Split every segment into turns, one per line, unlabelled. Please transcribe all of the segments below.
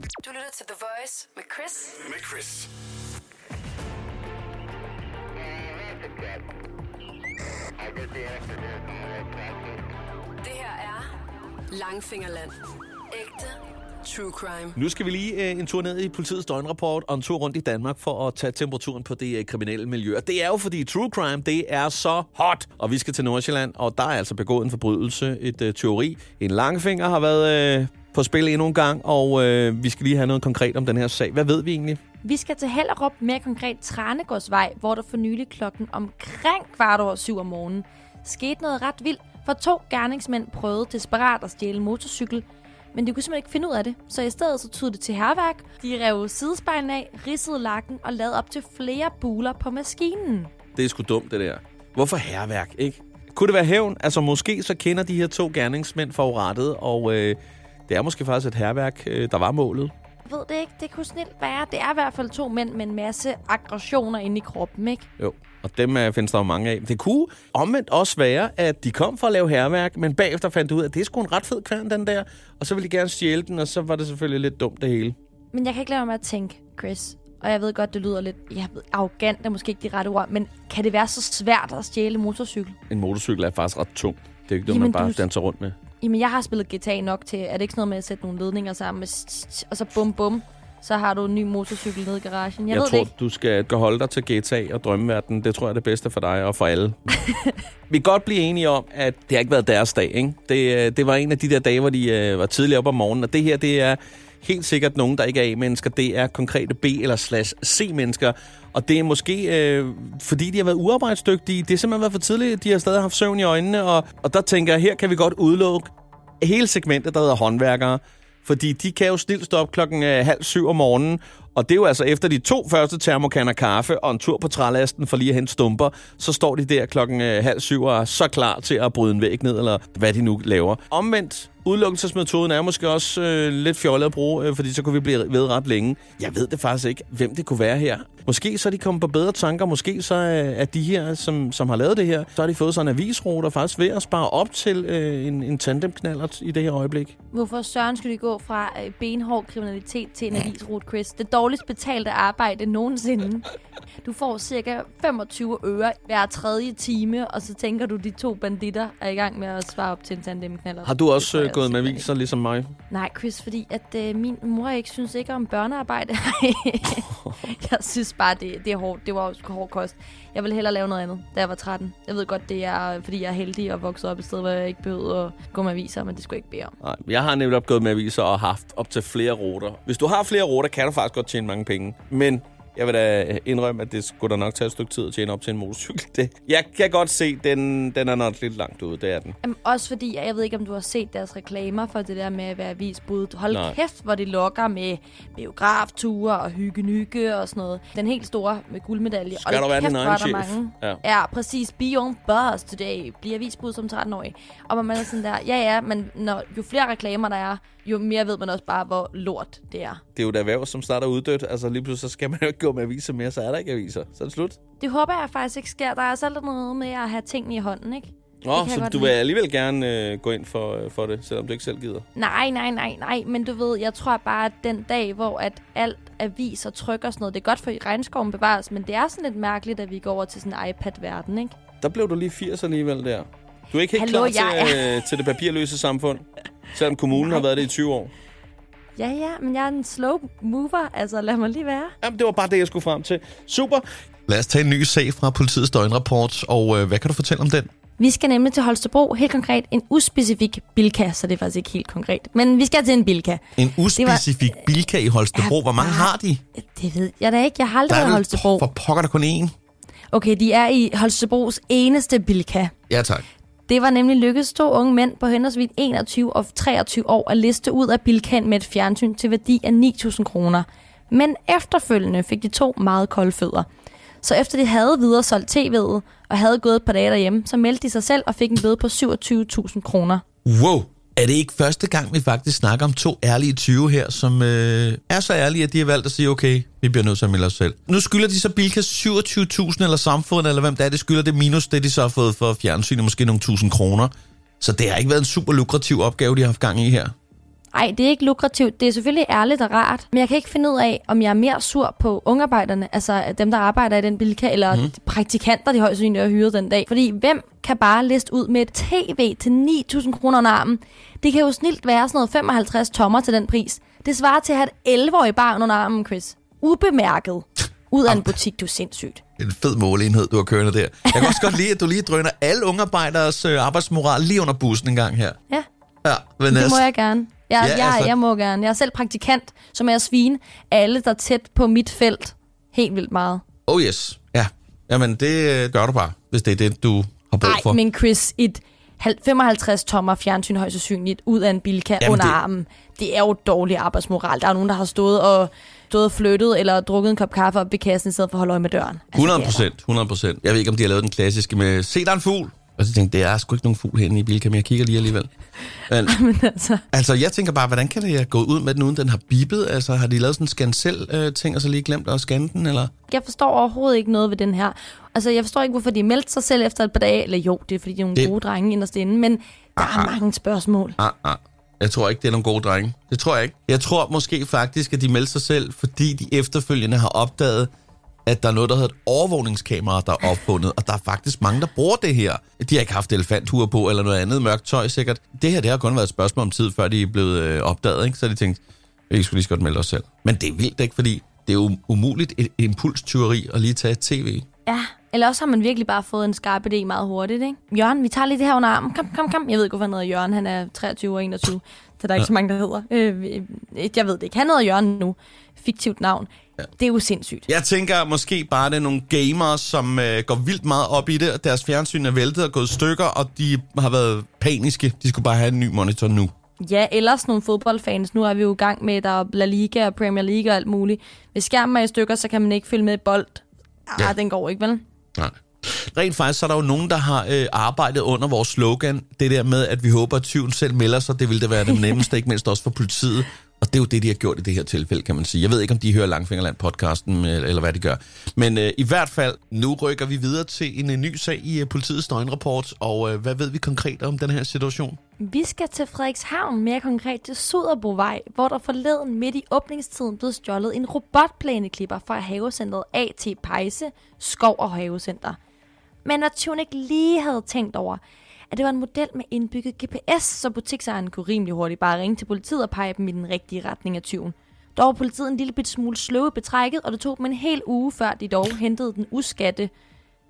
Du lytter til The Voice med Chris.
Med Chris.
Det her er Langfingerland. Ægte true crime.
Nu skal vi lige øh, en tur ned i politiets døgnrapport og en tur rundt i Danmark for at tage temperaturen på det øh, kriminelle miljø. Og det er jo fordi true crime, det er så hot. Og vi skal til Nordsjælland, og der er altså begået en forbrydelse, et øh, teori. En langfinger har været øh, på spil endnu en gang, og øh, vi skal lige have noget konkret om den her sag. Hvad ved vi egentlig?
Vi skal til Hellerup, mere konkret Tranegårdsvej, hvor der for nylig klokken omkring kvart over syv om morgenen skete noget ret vildt, for to gerningsmænd prøvede desperat at stjæle motorcykel, men de kunne simpelthen ikke finde ud af det. Så i stedet så tog det til herværk. De rev sidespejlen af, ridsede lakken og lavede op til flere buler på maskinen.
Det er sgu dumt, det der. Hvorfor herværk, ikke? Kunne det være hævn? Altså, måske så kender de her to gerningsmænd forurettet, og øh, det er måske faktisk et herværk, øh, der var målet.
Jeg ved det ikke, det kunne snilt være. Det er i hvert fald to mænd med en masse aggressioner inde i kroppen, ikke?
Jo, og dem øh, findes der jo mange af. Det kunne omvendt også være, at de kom for at lave herværk, men bagefter fandt ud af, at det er sgu en ret fed kværn, den der. Og så ville de gerne stjæle den, og så var det selvfølgelig lidt dumt, det hele.
Men jeg kan ikke lade mig at tænke, Chris, og jeg ved godt, det lyder lidt jeg ved, arrogant, er måske ikke de rette ord, men kan det være så svært at stjæle en motorcykel?
En motorcykel er faktisk ret tung. Det er ikke noget,
Jamen,
man bare
du-
danser rundt med.
Jamen, jeg har spillet GTA nok til, er det ikke sådan noget med at sætte nogle ledninger sammen, og så bum bum, så har du en ny motorcykel nede i garagen. Jeg,
Jeg, tror,
ikke.
du skal gå holde dig til GTA og drømmeverdenen. Det tror jeg er det bedste for dig og for alle. Vi kan godt blive enige om, at det har ikke været deres dag. Ikke? Det, øh, det var en af de der dage, hvor de øh, var tidligere op om morgenen. Og det her, det er helt sikkert nogen, der ikke er A-mennesker. Det er konkrete B- eller slash C-mennesker. Og det er måske, øh, fordi de har været uarbejdsdygtige. Det har simpelthen været for tidligt. De har stadig haft søvn i øjnene. Og, og der tænker jeg, her kan vi godt udelukke hele segmentet, der hedder håndværkere. Fordi de kan jo stille stå op klokken øh, halv syv om morgenen, og det er jo altså efter de to første termokanner kaffe og en tur på trælasten for lige at hente stumper, så står de der klokken øh, halv syv og er så klar til at bryde en væg ned, eller hvad de nu laver. Omvendt, udelukkelsesmetoden er måske også øh, lidt fjollet at bruge, øh, fordi så kunne vi blive ved ret længe. Jeg ved det faktisk ikke, hvem det kunne være her. Måske så er de kommet på bedre tanker, måske så øh, er de her, som, som har lavet det her, så har de fået sådan en avisrute og faktisk ved at spare op til øh, en, en tandemknallert i det her øjeblik.
Hvorfor søren skulle de gå fra øh, benhård kriminalitet til en avisrute, Chris? Det dårligst betalte arbejde nogensinde. Du får cirka 25 øre hver tredje time, og så tænker du, de to banditter er i gang med at svare op til en tandemknaller.
Har du også øh, gået med aviser ligesom mig?
Nej, Chris, fordi at øh, min mor ikke synes ikke om børnearbejde. jeg synes bare, det, det er hårdt. Det var også hård kost. Jeg ville hellere lave noget andet, da jeg var 13. Jeg ved godt, det er, øh, fordi jeg er heldig og vokset op et sted, hvor jeg ikke behøvede at gå med aviser, men det skulle jeg ikke bede om.
Nej, jeg har nemlig gået med aviser og haft op til flere ruter. Hvis du har flere ruter, kan du faktisk godt tjene mange penge. Men jeg vil da indrømme, at det skulle da nok tage et stykke tid at tjene op til en motorcykel. Det, jeg kan godt se, den, den er nok lidt langt ude. Det er den.
Jamen, også fordi, jeg ved ikke, om du har set deres reklamer for det der med at være avisbud. Hold
Nej.
Kæft, hvor de lokker med biografture og hygge og sådan noget. Den helt store med guldmedalje.
Skal
Hold
du være
kæft,
din egen
der
chef?
Mange.
Ja.
Ja, præcis. Be on buzz today. Bliver avisbud som 13-årig. Og man er sådan der, ja ja, men når, jo flere reklamer der er, jo mere ved man også bare, hvor lort det er.
Det er jo et erhverv, som starter uddødt. Altså lige pludselig så skal man jo ikke gå med aviser mere, så er der ikke aviser. Så er det slut.
Det håber jeg faktisk ikke sker. Der er altså altid noget med at have tingene i hånden, ikke?
Nå, så du vil alligevel gerne øh, gå ind for, øh, for det, selvom du ikke selv gider.
Nej, nej, nej, nej, men du ved, jeg tror bare, at den dag, hvor at alt avis og tryk og sådan noget, det er godt for regnskoven bevares, men det er sådan lidt mærkeligt, at vi går over til sådan en iPad-verden, ikke?
Der blev du lige 80 alligevel der. Du er ikke helt
Hallo,
klar til, øh, til det papirløse samfund, selvom kommunen har været det i 20 år.
Ja, ja, men jeg er en slow mover, altså lad mig lige være.
Jamen, det var bare det, jeg skulle frem til. Super.
Lad os tage en ny sag fra politiets døgnrapport, og øh, hvad kan du fortælle om den?
Vi skal nemlig til Holstebro, helt konkret en uspecifik bilka, så det er faktisk ikke helt konkret. Men vi skal til en bilka.
En uspecifik var... bilka i Holstebro. Hvor mange har de?
Det ved jeg da ikke, jeg har aldrig været i
er
Holstebro.
for pokker der kun én.
Okay, de er i Holstebros eneste bilka.
Ja, tak.
Det var nemlig lykkedes to unge mænd på henholdsvis 21 og 23 år at liste ud af bilkan med et fjernsyn til værdi af 9.000 kroner. Men efterfølgende fik de to meget kolde fødder. Så efter de havde videre solgt tv'et og havde gået et par dage derhjemme, så meldte de sig selv og fik en bøde på 27.000 kroner.
Wow. Er det ikke første gang, vi faktisk snakker om to ærlige 20 her, som øh, er så ærlige, at de har valgt at sige, okay, vi bliver nødt til at melde os selv. Nu skylder de så Bilka 27.000 eller samfundet, eller hvem det er, det skylder det minus det, de så har fået for fjernsynet, måske nogle tusind kroner. Så det har ikke været en super lukrativ opgave, de har haft gang i her.
Ej, det er ikke lukrativt. Det er selvfølgelig ærligt og rart, men jeg kan ikke finde ud af, om jeg er mere sur på ungarbejderne, altså dem, der arbejder i den bilka, eller mm. praktikanter, de højst sandsynligt har hyret den dag. Fordi hvem kan bare liste ud med et tv til 9.000 kroner under armen? Det kan jo snilt være sådan noget 55 tommer til den pris. Det svarer til at have et 11-årig barn under armen, Chris. Ubemærket. Ud af en butik, du er sindssygt.
En fed måleenhed, du har kørende der. Jeg kan også godt lide, at du lige drøner alle ungearbejderes øh, arbejdsmoral lige under bussen en gang her.
Ja,
Ja, men
det
altså,
må jeg gerne. Jeg, Ja, jeg,
altså-
jeg må gerne. Jeg er selv praktikant, som er at svine alle, der er tæt på mit felt. Helt vildt meget.
Oh yes, ja. Jamen, det øh, gør du bare, hvis det er det, du har brug for.
Nej, men Chris, et hal- 55 tommer fjernsyn højst sandsynligt ud af en bilka
Jamen,
under
det-
armen. Det er jo dårlig arbejdsmoral. Der er nogen, der har stået og, stået og flyttet eller drukket en kop kaffe op ved kassen, i stedet for at holde øje med døren. Altså,
100
det er der.
procent, 100 procent. Jeg ved ikke, om de har lavet den klassiske med, se der er en fugl. Og så tænkte jeg, det er sgu ikke nogen fugl herinde i Bilka, men jeg kigger lige alligevel. Men,
Men altså,
altså, jeg tænker bare, hvordan kan det have gået ud med den, uden den har bippet? Altså, har de lavet sådan en scan selv ting, og så lige glemt at scanne den, eller?
jeg forstår overhovedet ikke noget ved den her. Altså, jeg forstår ikke, hvorfor de meldte sig selv efter et par dage. Eller jo, det er fordi, de er nogle
Det-
gode drenge inderst inde. Men der er mange spørgsmål.
Ah, ah. Jeg tror ikke, det er nogle gode drenge. Det tror jeg ikke. Jeg tror måske faktisk, at de meldte sig selv, fordi de efterfølgende har opdaget, at der er noget, der hedder et overvågningskamera, der er opfundet, og der er faktisk mange, der bruger det her. De har ikke haft elefanthuer på, eller noget andet mørkt tøj sikkert. Det her, det har kun været et spørgsmål om tid, før de er blevet øh, opdaget, ikke? Så de tænkt, vi skulle lige så godt melde os selv. Men det er vildt, ikke? Fordi det er jo umuligt et impulstyveri at lige tage et tv.
Ja, eller også har man virkelig bare fået en skarp idé meget hurtigt, ikke? Jørgen, vi tager lige det her under armen. Kom, kom, kom. Jeg ved ikke, hvorfor han hedder Jørgen. Han er 23 og 21. Så der er ikke så mange, der hedder. Øh, jeg ved det ikke. Han hedder Jørgen nu. Fiktivt navn. Ja. Det er jo sindssygt.
Jeg tænker måske bare, det er nogle gamere, som øh, går vildt meget op i det, og deres fjernsyn er væltet og gået i stykker, og de har været paniske. De skulle bare have en ny monitor nu.
Ja, ellers nogle fodboldfans. Nu er vi jo i gang med, der er La Liga og Premier League og alt muligt. Hvis skærmen er i stykker, så kan man ikke følge med i bold. Ah,
Ja.
den går ikke, vel?
Nej. Rent faktisk så er der jo nogen, der har øh, arbejdet under vores slogan. Det der med, at vi håber, at tyven selv melder sig. Det ville det være det nemmeste, ikke mindst også for politiet. Og det er jo det, de har gjort i det her tilfælde, kan man sige. Jeg ved ikke, om de hører Langfingerland-podcasten, eller hvad de gør. Men øh, i hvert fald, nu rykker vi videre til en, øh, ny sag i øh, politiets døgnrapport. Og øh, hvad ved vi konkret om den her situation?
Vi skal til Frederikshavn, mere konkret til Suderbrovej, hvor der forleden midt i åbningstiden blev stjålet en robotplæneklipper fra havecentret AT Pejse, Skov og Havecenter. Men at Tunik ikke lige havde tænkt over, at det var en model med indbygget GPS, så butiksejeren kunne rimelig hurtigt bare ringe til politiet og pege dem i den rigtige retning af tyven. Dog var politiet en lille bit smule sløve betrækket, og det tog dem en hel uge, før de dog hentede den uskatte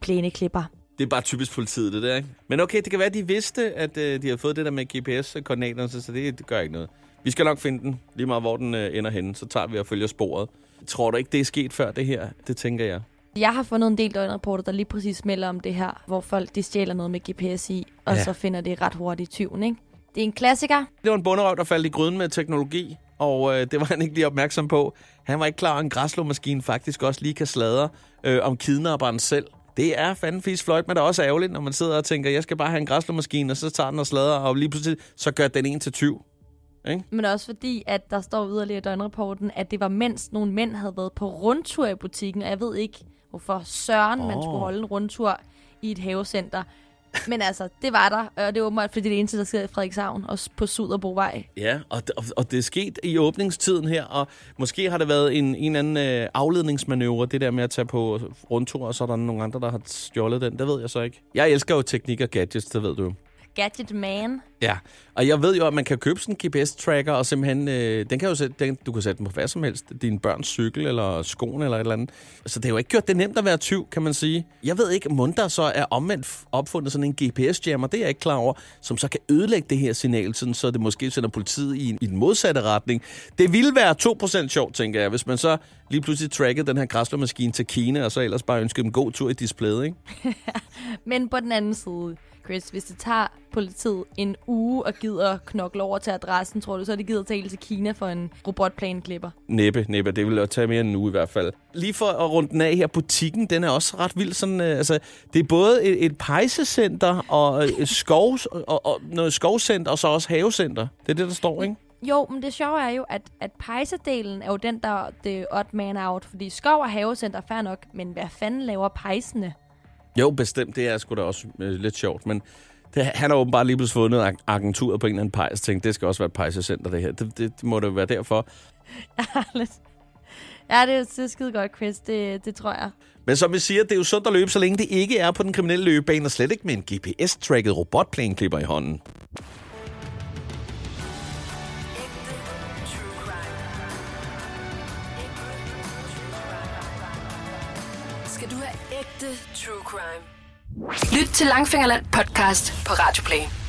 plæneklipper.
Det er bare typisk politiet, det der, ikke? Men okay, det kan være, at de vidste, at øh, de har fået det der med GPS-koordinaterne, så så det, det gør ikke noget. Vi skal nok finde den, lige meget hvor den øh, ender henne, så tager vi og følger sporet. Tror du ikke, det er sket før det her? Det tænker jeg.
Jeg har fundet en del døgnrapporter, der lige præcis melder om det her, hvor folk de stjæler noget med GPS i, og
Ja.
så finder det ret hurtigt tyven, ikke? Det er en klassiker.
Det var en bunderøv, der faldt i gryden med teknologi, og øh, det var han ikke lige opmærksom på. Han var ikke klar, at en græslåmaskine faktisk også lige kan sladre øh, om kidnapperen selv. Det er fanden fisk fløjt, men det er også ærgerligt, når man sidder og tænker, jeg skal bare have en græslåmaskine, og så tager den og sladrer, og lige pludselig så gør den en til tyv.
Men også fordi, at der står yderligere i døgnrapporten, at det var mens nogle mænd havde været på rundtur i butikken, og jeg ved ikke, hvorfor søren oh. man skulle holde en rundtur i et havecenter. Men altså, det var der, og det var åbenbart, fordi det er det eneste, der sker i Frederikshavn, og på Suderbrovej.
Ja, og, og, og det er sket i åbningstiden her, og måske har det været en, en anden øh, afledningsmanøvre, det der med at tage på rundtur, og så er der nogle andre, der har stjålet den. Det ved jeg så ikke. Jeg elsker jo teknik og gadgets, det ved du.
Gadget Man.
Ja, og jeg ved jo, at man kan købe sådan en GPS-tracker, og simpelthen, øh, den kan jo sætte, den, du kan sætte den på hvad som helst. Din børns cykel, eller skoen, eller et eller andet. Så det har jo ikke gjort det nemt at være tyv, kan man sige. Jeg ved ikke, om der så er omvendt opfundet sådan en GPS-jammer, det er jeg ikke klar over, som så kan ødelægge det her signal, sådan, så det måske sender politiet i, en- i den modsatte retning. Det ville være 2% sjovt, tænker jeg, hvis man så lige pludselig trackede den her græsslåmaskine til Kina, og så ellers bare ønskede dem god tur i displayet, ikke?
Men på den anden side, Chris, hvis det tager politiet en uge og gider knokle over til adressen, tror du så, de gider tage helt til Kina for en robotplæneklipper?
Næppe, næppe. Det vil jo tage mere end en uge i hvert fald. Lige for at runde den af her, butikken, den er også ret vild. Sådan, øh, altså, det er både et, et pejsecenter og øh, et skov, og, og noget skovcenter, og så også havecenter. Det er det, der står, ikke?
Jo, men det sjove er jo, at, at pejsedelen er jo den, der det odd man out. Fordi skov og havecenter er fair nok, men hvad fanden laver pejsene?
Jo, bestemt. Det er sgu da også øh, lidt sjovt. Men Det, han har åbenbart lige pludselig fundet ag- agenturet på en eller anden pejs, tænkte, det skal også være et pejsecenter, det her. Det, det, det må det være derfor.
Ja, det er, det er skide godt, Chris. Det, det tror jeg.
Men som vi siger, det er jo sundt at løbe, så længe det ikke er på den kriminelle løbebane, og slet ikke med en GPS-tracket robotplæneklipper i hånden.
Ægte true crime? Lyt til Langfingerland podcast på Radioplay.